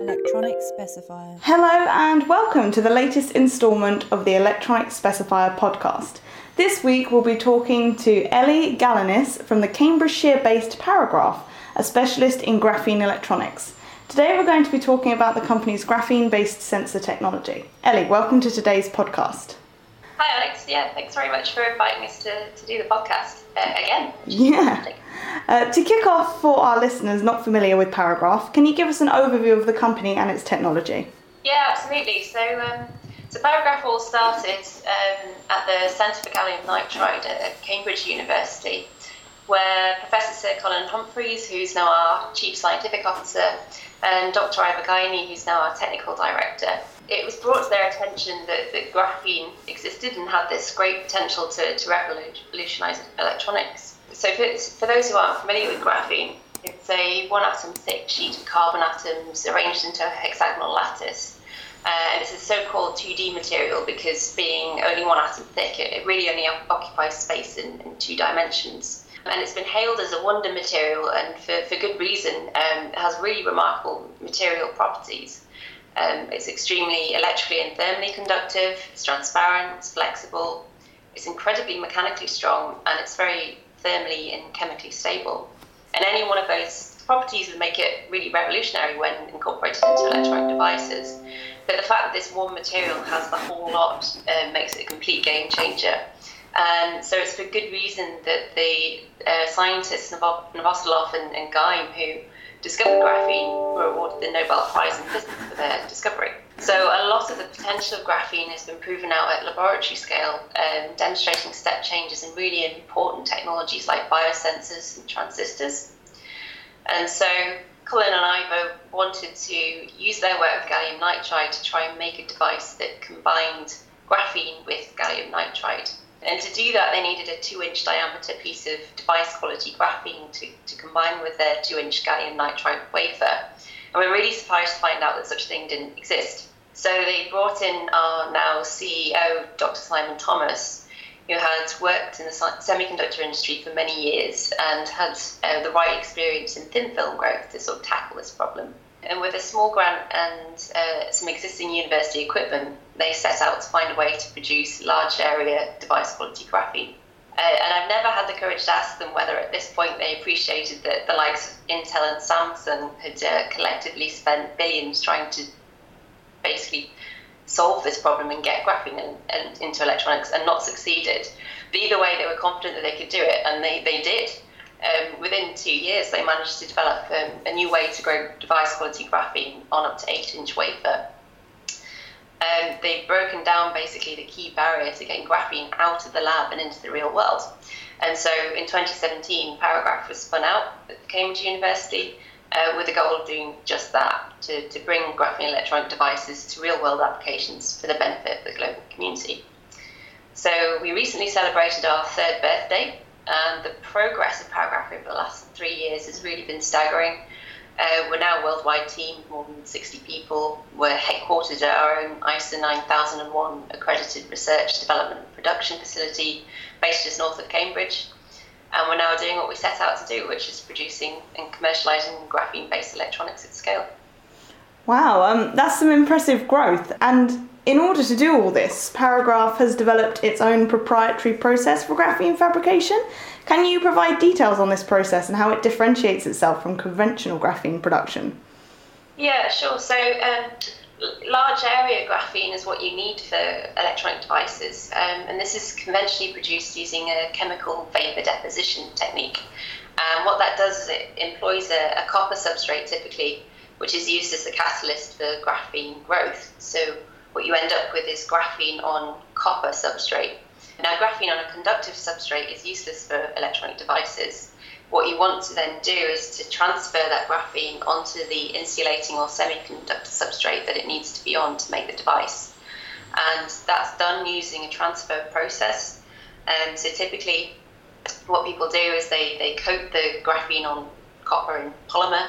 Electronic specifier. Hello and welcome to the latest instalment of the Electronic Specifier podcast. This week we'll be talking to Ellie Galanis from the Cambridgeshire based Paragraf, a specialist in graphene electronics. Today we're going to be talking about the company's graphene based sensor technology. Ellie, welcome to today's podcast. Hi, Alex. Yeah, thanks very much for inviting us to, to do the podcast uh, again. Yeah. Uh, to kick off for our listeners not familiar with Paragraf, can you give us an overview of the company and its technology? Yeah, absolutely. So, um, so Paragraf all started um, at the Centre for Gallium Nitride at Cambridge University, where Professor Sir Colin Humphreys, who's now our Chief Scientific Officer, and Dr. Ivor Guiney, who's now our Technical Director, it was brought to their attention that, that graphene existed and had this great potential to, to revolutionize electronics. So, for, for those who aren't familiar with graphene, it's a one atom thick sheet of carbon atoms arranged into a hexagonal lattice. Uh, and it's a so called 2D material because being only one atom thick, it, it really only occupies space in, in, two dimensions. And it's been hailed as a wonder material, and for, for good reason. Um, it has really remarkable material properties. Um, it's extremely electrically and thermally conductive, it's transparent, it's flexible, it's incredibly mechanically strong, and it's very thermally and chemically stable. And any one of those properties would make it really revolutionary when incorporated into electronic devices. But the fact that this one material has the whole lot uh, makes it a complete game changer. And so it's for good reason that the uh, scientists Novoselov and, and Geim, who discovered graphene were awarded the Nobel Prize in Physics for their discovery. So a lot of the potential of graphene has been proven out at laboratory scale, um, demonstrating step changes in really important technologies like biosensors and transistors. And so Colin and Ivor wanted to use their work with gallium nitride to try and make a device that combined graphene with gallium nitride. And to do that, they needed a two inch diameter piece of device quality graphene to, to combine with their two inch gallium nitride wafer. And we're really surprised to find out that such a thing didn't exist. So they brought in our now CEO, Dr. Simon Thomas, who had worked in the semiconductor industry for many years and had uh, the right experience in thin film growth to sort of tackle this problem. And with a small grant and uh, some existing university equipment, they set out to find a way to produce large area device quality graphene. Uh, and I've never had the courage to ask them whether at this point they appreciated that the likes of Intel and Samsung had uh, collectively spent billions trying to basically solve this problem and get graphene and, into electronics and not succeeded. But either way, they were confident that they could do it, and they, they did. Um, within two years, they managed to develop um, a new way to grow device quality graphene on up to 8 inch wafer. Um, they've broken down basically the key barrier to getting graphene out of the lab and into the real world. And so in 2017, Paragraf was spun out at Cambridge University uh, with the goal of doing just that to, to bring graphene electronic devices to real world applications for the benefit of the global community. So we recently celebrated our third birthday and the progress of Paragraf over the last three years has really been staggering. Uh, we're now a worldwide team, more than 60 people. We're headquartered at our own ISO 9001 accredited research, development, and production facility based just north of Cambridge. And we're now doing what we set out to do, which is producing and commercialising graphene based electronics at scale. Wow, um, that's some impressive growth. And in order to do all this, Paragraf has developed its own proprietary process for graphene fabrication. Can you provide details on this process and how it differentiates itself from conventional graphene production? Yeah, sure. So, um, large area graphene is what you need for electronic devices, um, and this is conventionally produced using a chemical vapor deposition technique. And what that does is it employs a, a copper substrate typically, which is used as the catalyst for graphene growth. So what you end up with is graphene on copper substrate. Now, graphene on a conductive substrate is useless for electronic devices. What you want to then do is to transfer that graphene onto the insulating or semiconductor substrate that it needs to be on to make the device. And that's done using a transfer process. Um, so typically, what people do is they, they coat the graphene on copper in polymer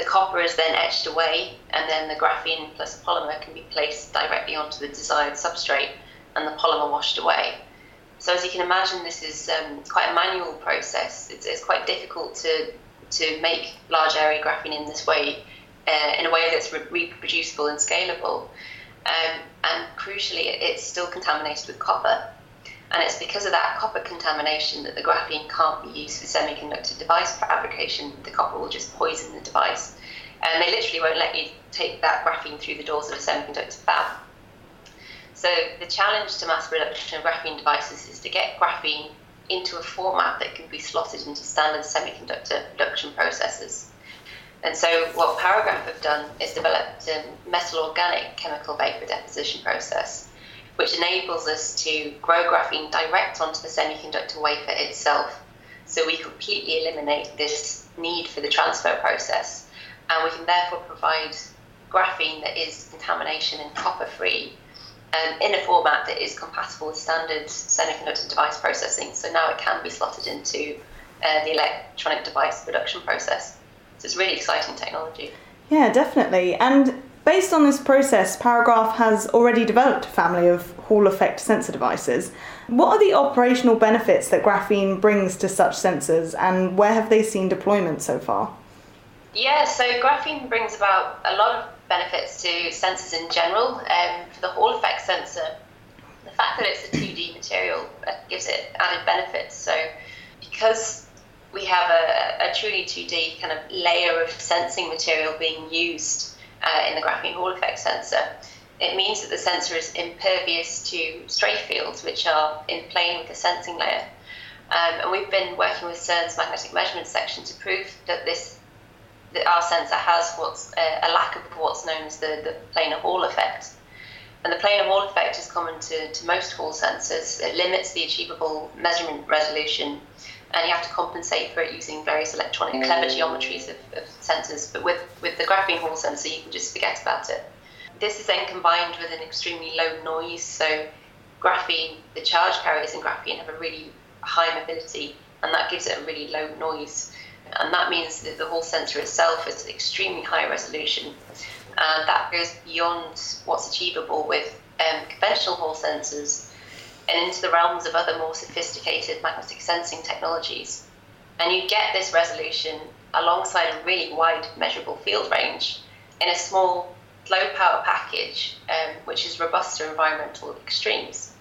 the copper is then etched away, and then the graphene plus polymer can be placed directly onto the desired substrate and the polymer washed away. So, as you can imagine, this is um, quite a manual process. It's, it's, quite difficult to, to make large area graphene in this way uh, in a way that's re- reproducible and scalable. Um, and crucially, it's still contaminated with copper. And it's because of that copper contamination that the graphene can't be used for semiconductor device fabrication. The copper will just poison the device. And they literally won't let you take that graphene through the doors of a semiconductor fab. So the challenge to mass production of graphene devices is to get graphene into a format that can be slotted into standard semiconductor production processes. And so what Paragraf have done is developed a metal organic chemical vapor deposition process, which enables us to grow graphene direct onto the semiconductor wafer itself. So we completely eliminate this need for the transfer process, and we can therefore provide graphene that is contamination and copper free um, in a format that is compatible with standard semiconductor device processing. So now it can be slotted into uh, the electronic device production process. So it's really exciting technology. Yeah, definitely. And based on this process, Paragraf has already developed a family of Hall effect sensor devices. What are the operational benefits that graphene brings to such sensors, and where have they seen deployment so far? Yeah, so graphene brings about a lot of benefits to sensors in general. Um, for the Hall effect sensor, the fact that it's a 2D material uh, gives it added benefits. So, because we have a, a truly 2D kind of layer of sensing material being used uh, in the graphene Hall effect sensor, it means that the sensor is impervious to stray fields, which are in plane with the sensing layer. Um, and we've been working with CERN's magnetic measurement section to prove that this that our sensor has what's uh, a lack of what's known as the, the planar Hall effect. And the planar Hall effect is common to, to most Hall sensors. It limits the achievable measurement resolution, and you have to compensate for it using various electronic clever geometries of, of sensors. But with, with the graphene Hall sensor, you can just forget about it. This is then combined with an extremely low noise. So, graphene, the charge carriers in graphene have a really high mobility, and that gives it a really low noise and that means that the Hall sensor itself is extremely high resolution, and that goes beyond what's achievable with um, conventional Hall sensors and into the realms of other more sophisticated magnetic sensing technologies. And you get this resolution alongside a really wide measurable field range in a small, low power package, um, which is robust to environmental extremes.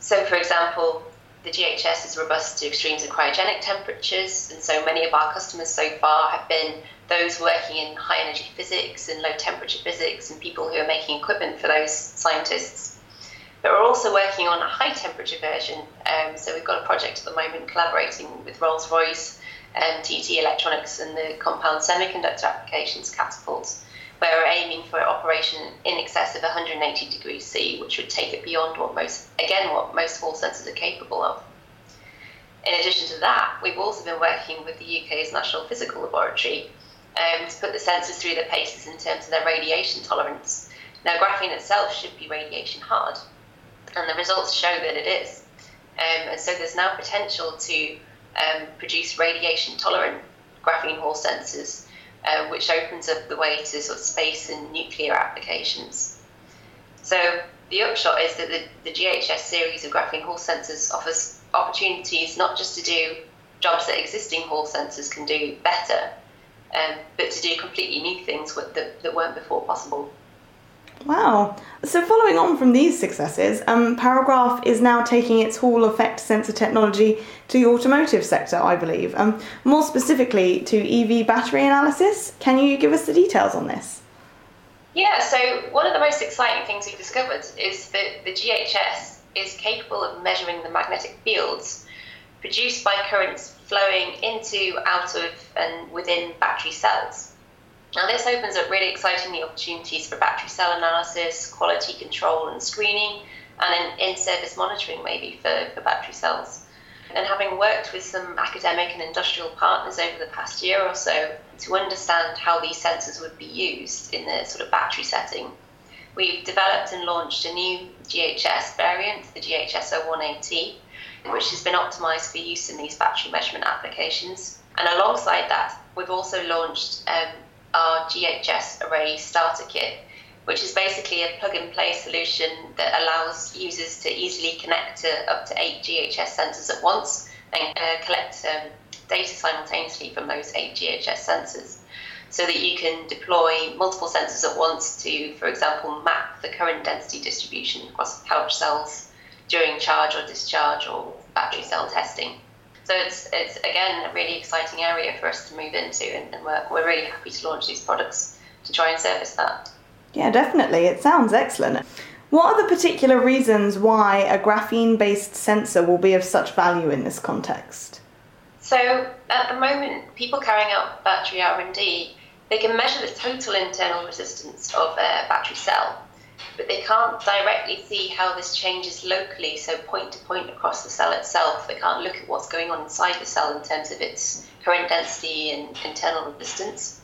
So, for example, the GHS is robust to extremes of cryogenic temperatures, and so many of our customers so far have been those working in high energy physics and low temperature physics, and people who are making equipment for those scientists. But we're also working on a high temperature version. Um, so we've got a project at the moment collaborating with Rolls Royce, and TT Electronics, and the compound semiconductor applications catapults where we're aiming for operation in excess of 180 degrees C, which would take it beyond what most, again, what most Hall sensors are capable of. In addition to that, we've also been working with the UK's National Physical Laboratory um, to put the sensors through their paces in terms of their radiation tolerance. Now, graphene itself should be radiation hard, and the results show that it is. Um, and so there's now potential to um, produce radiation tolerant graphene Hall sensors uh, which opens up the way to sort of space and nuclear applications. So the upshot is that the, the GHS series of graphene Hall sensors offers opportunities not just to do jobs that existing Hall sensors can do better, um, but to do completely new things that, that weren't before possible. Wow. So, following on from these successes, um, Paragraf is now taking its Hall effect sensor technology to the automotive sector, I believe. Um, more specifically, to EV battery analysis. Can you give us the details on this? Yeah, so one of the most exciting things we've discovered is that the GHS is capable of measuring the magnetic fields produced by currents flowing into, out of, and within battery cells. Now, this opens up really exciting new opportunities for battery cell analysis, quality control and screening, and in service monitoring, maybe, for, for battery cells. And having worked with some academic and industrial partners over the past year or so to understand how these sensors would be used in the sort of battery setting, we've developed and launched a new GHS variant, the GHS 01AT, which has been optimized for use in these battery measurement applications. And alongside that, we've also launched um, our GHS Array Starter Kit, which is basically a plug and play solution that allows users to easily connect to up to eight GHS sensors at once and uh, collect um, data simultaneously from those eight GHS sensors. so that you can deploy multiple sensors at once to, for example, map the current density distribution across pouch cells during charge or discharge or battery cell testing. So it's, it's again a really exciting area for us to move into, and, and we're, we're really happy to launch these products to try and service that. Yeah, definitely. It sounds excellent. What are the particular reasons why a graphene based sensor will be of such value in this context? So at the moment, people carrying out battery R&D, they can measure the total internal resistance of a battery cell, but they can't directly see how this changes locally, so point to point across the cell itself. They can't look at what's going on inside the cell in terms of its current density and internal resistance.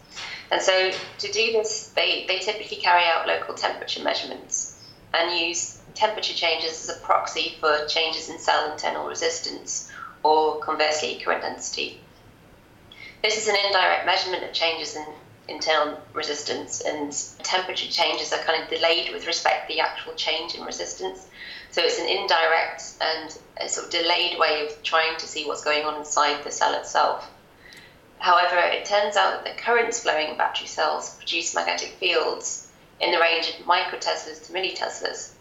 And so to do this, they, they typically carry out local temperature measurements and use temperature changes as a proxy for changes in cell internal resistance or conversely current density. This is an indirect measurement of changes in internal resistance, and temperature changes are kind of delayed with respect to the actual change in resistance. So it's an indirect and a sort of delayed way of trying to see what's going on inside the cell itself. However, it turns out that the currents flowing in battery cells produce magnetic fields in the range of microteslas to milliteslas.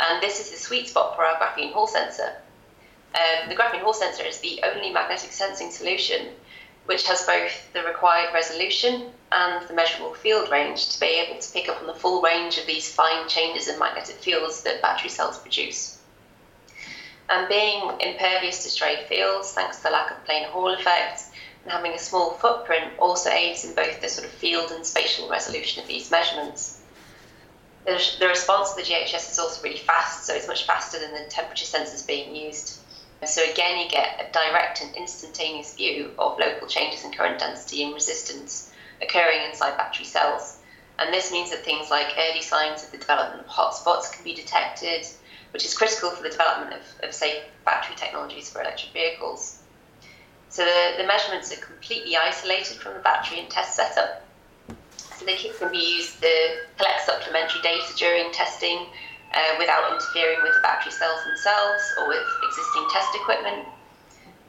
And this is the sweet spot for our graphene Hall sensor. Um, the graphene Hall sensor is the only magnetic sensing solution which has both the required resolution and the measurable field range to be able to pick up on the full range of these fine changes in magnetic fields that battery cells produce. And being impervious to stray fields, thanks to the lack of planar Hall effect, and having a small footprint also aids in both the sort of field and spatial resolution of these measurements. The, response to the GHS is also really fast, so it's much faster than the temperature sensors being used. So again, you get a direct and instantaneous view of local changes in current density and resistance occurring inside battery cells. And this means that things like early signs of the development of hotspots can be detected, which is critical for the development of, of safe battery technologies for electric vehicles. So the, the measurements are completely isolated from the battery and test setup. So they can be used to collect supplementary data during testing uh, without interfering with the battery cells themselves or with existing test equipment.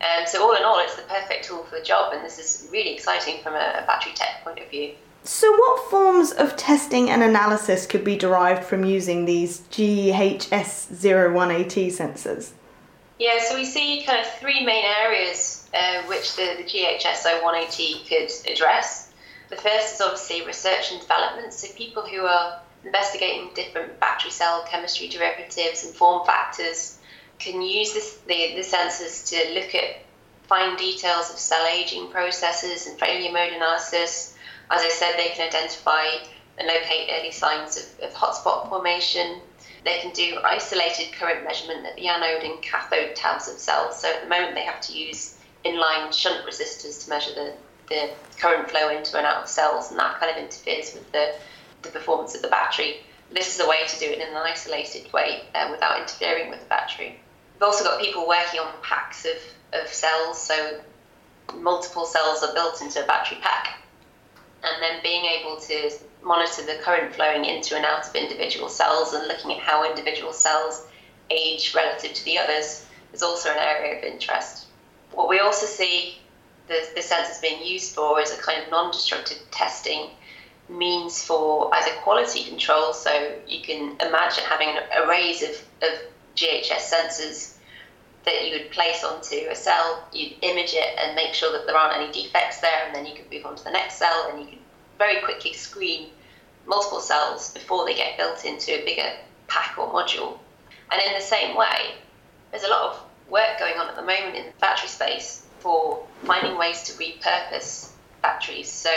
Um, so all in all, it's the perfect tool for the job, and this is really exciting from a, a battery tech point of view. So, what forms of testing and analysis could be derived from using these GHS01AT sensors? Yeah, so we see kind of three main areas uh, which the, the GHS01AT could address. The first is obviously research and development, so people who are investigating different battery cell chemistry derivatives and form factors can use this, the, the sensors to look at fine details of cell aging processes and failure mode analysis. As I said, they can identify and locate early signs of, of hotspot formation. They can do isolated current measurement at the anode and cathode tabs of cells. So at the moment, they have to use inline shunt resistors to measure the, the current flow into and out of cells, and that kind of interferes with the the performance of the battery. This is a way to do it in an isolated way uh, without interfering with the battery. We've also got people working on packs of, of cells, so multiple cells are built into a battery pack, and then being able to monitor the current flowing into and out of individual cells and looking at how individual cells age relative to the others is also an area of interest. What we also see the, the sensors being used for is a kind of non destructive testing means for either quality control. So you can imagine having arrays of, of GHS sensors that you would place onto a cell, you'd image it and make sure that there aren't any defects there, and then you could move on to the next cell and you can very quickly screen multiple cells before they get built into a bigger pack or module. And in the same way, there's a lot of work going on at the moment in the battery space for finding ways to repurpose batteries. So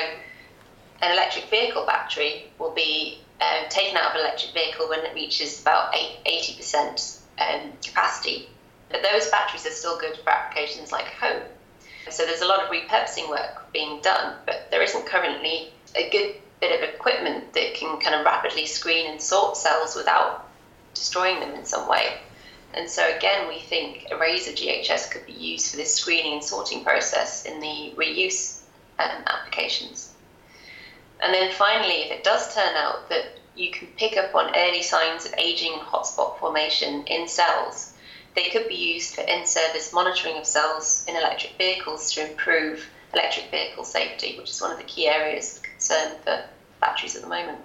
an electric vehicle battery will be um, taken out of an electric vehicle when it reaches about 80% um, capacity. But those batteries are still good for applications like home. So there's a lot of repurposing work being done, but there isn't currently a good bit of equipment that can kind of rapidly screen and sort cells without destroying them in some way. And so again, we think arrays of GHS could be used for this screening and sorting process in the reuse um, applications. And then finally, if it does turn out that you can pick up on early signs of aging and hotspot formation in cells, they could be used for in service monitoring of cells in electric vehicles to improve electric vehicle safety, which is one of the key areas of concern for batteries at the moment.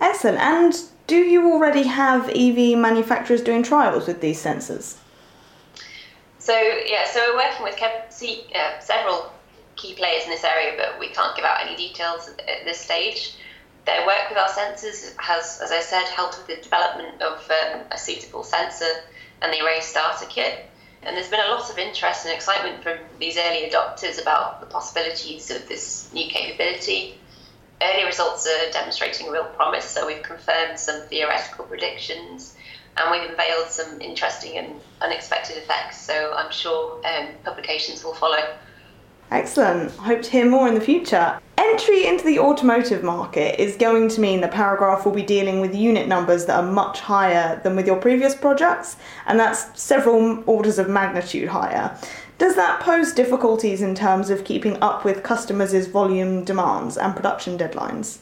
Excellent. And do you already have EV manufacturers doing trials with these sensors? So yeah, so we're working with uh, several key players in this area, but we can't give out any details at this stage. Their work with our sensors has, as I said, helped with the development of um, a suitable sensor and the array starter kit. And there's been a lot of interest and excitement from these early adopters about the possibilities of this new capability. Early results are demonstrating real promise, so we've confirmed some theoretical predictions and we've unveiled some interesting and unexpected effects. So I'm sure um, publications will follow. Excellent. Hope to hear more in the future. Entry into the automotive market is going to mean the Paragraf will be dealing with unit numbers that are much higher than with your previous projects, and that's several orders of magnitude higher. Does that pose difficulties in terms of keeping up with customers' volume demands and production deadlines?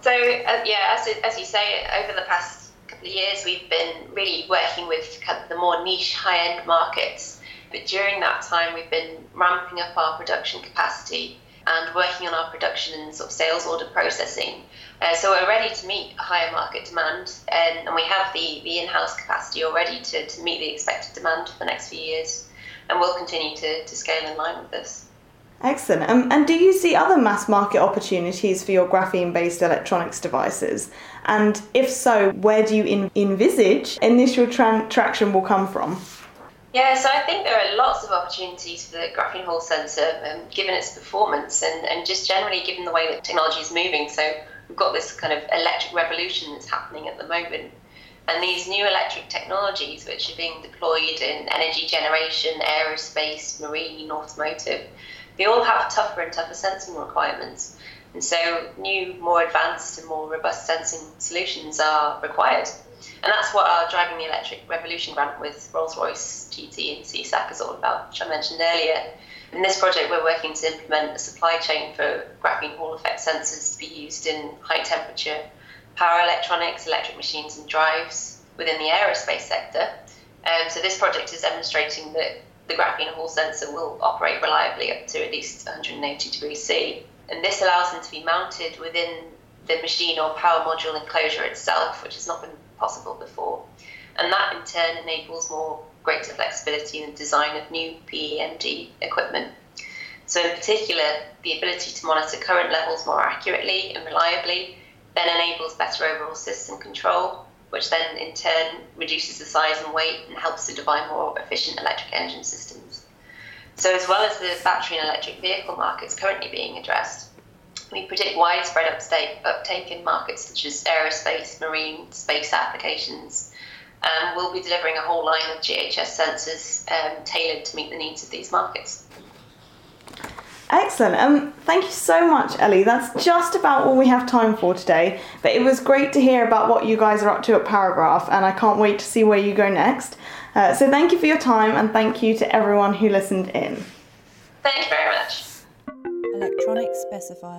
So, uh, yeah, as, as you say, over the past couple of years, we've been really working with the more niche high end markets. But during that time, we've been ramping up our production capacity and working on our production and sort of sales order processing. Uh, so we're ready to meet higher market demand, and, and we have the, the in house capacity already to, to meet the expected demand for the next few years and we'll continue to, to scale in line with this. Excellent. Um, and do you see other mass market opportunities for your graphene based electronics devices? And if so, where do you in- envisage initial tra- traction will come from? Yeah, so I think there are lots of opportunities for the graphene Hall sensor, um, given its performance and, and just generally given the way that technology is moving. So we've got this kind of electric revolution that's happening at the moment. And these new electric technologies, which are being deployed in energy generation, aerospace, marine, automotive, they all have tougher and tougher sensing requirements. And so, new, more advanced, and more robust sensing solutions are required. And that's what our Driving the Electric Revolution grant with Rolls Royce, TT, and CSAC is all about, which I mentioned earlier. In this project, we're working to implement a supply chain for graphene Hall effect sensors to be used in high temperature power electronics, electric machines, and drives within the aerospace sector. Um, so this project is demonstrating that the graphene Hall sensor will operate reliably up to at least 180 degrees C. And this allows them to be mounted within the machine or power module enclosure itself, which has not been possible before. And that in turn enables more greater flexibility in the design of new PEMD equipment. So, in particular, the ability to monitor current levels more accurately and reliably then enables better overall system control, which then in turn reduces the size and weight and helps to design more efficient electric engine systems. So, as well as the battery and electric vehicle markets currently being addressed, we predict widespread uptake in markets such as aerospace, marine, space applications. And we'll be delivering a whole line of GHS sensors um, tailored to meet the needs of these markets. Excellent. Um, thank you so much, Ellie. That's just about all we have time for today. But it was great to hear about what you guys are up to at Paragraf, and I can't wait to see where you go next. Uh, so thank you for your time, and thank you to everyone who listened in. Thank you very much. Electronic specifier.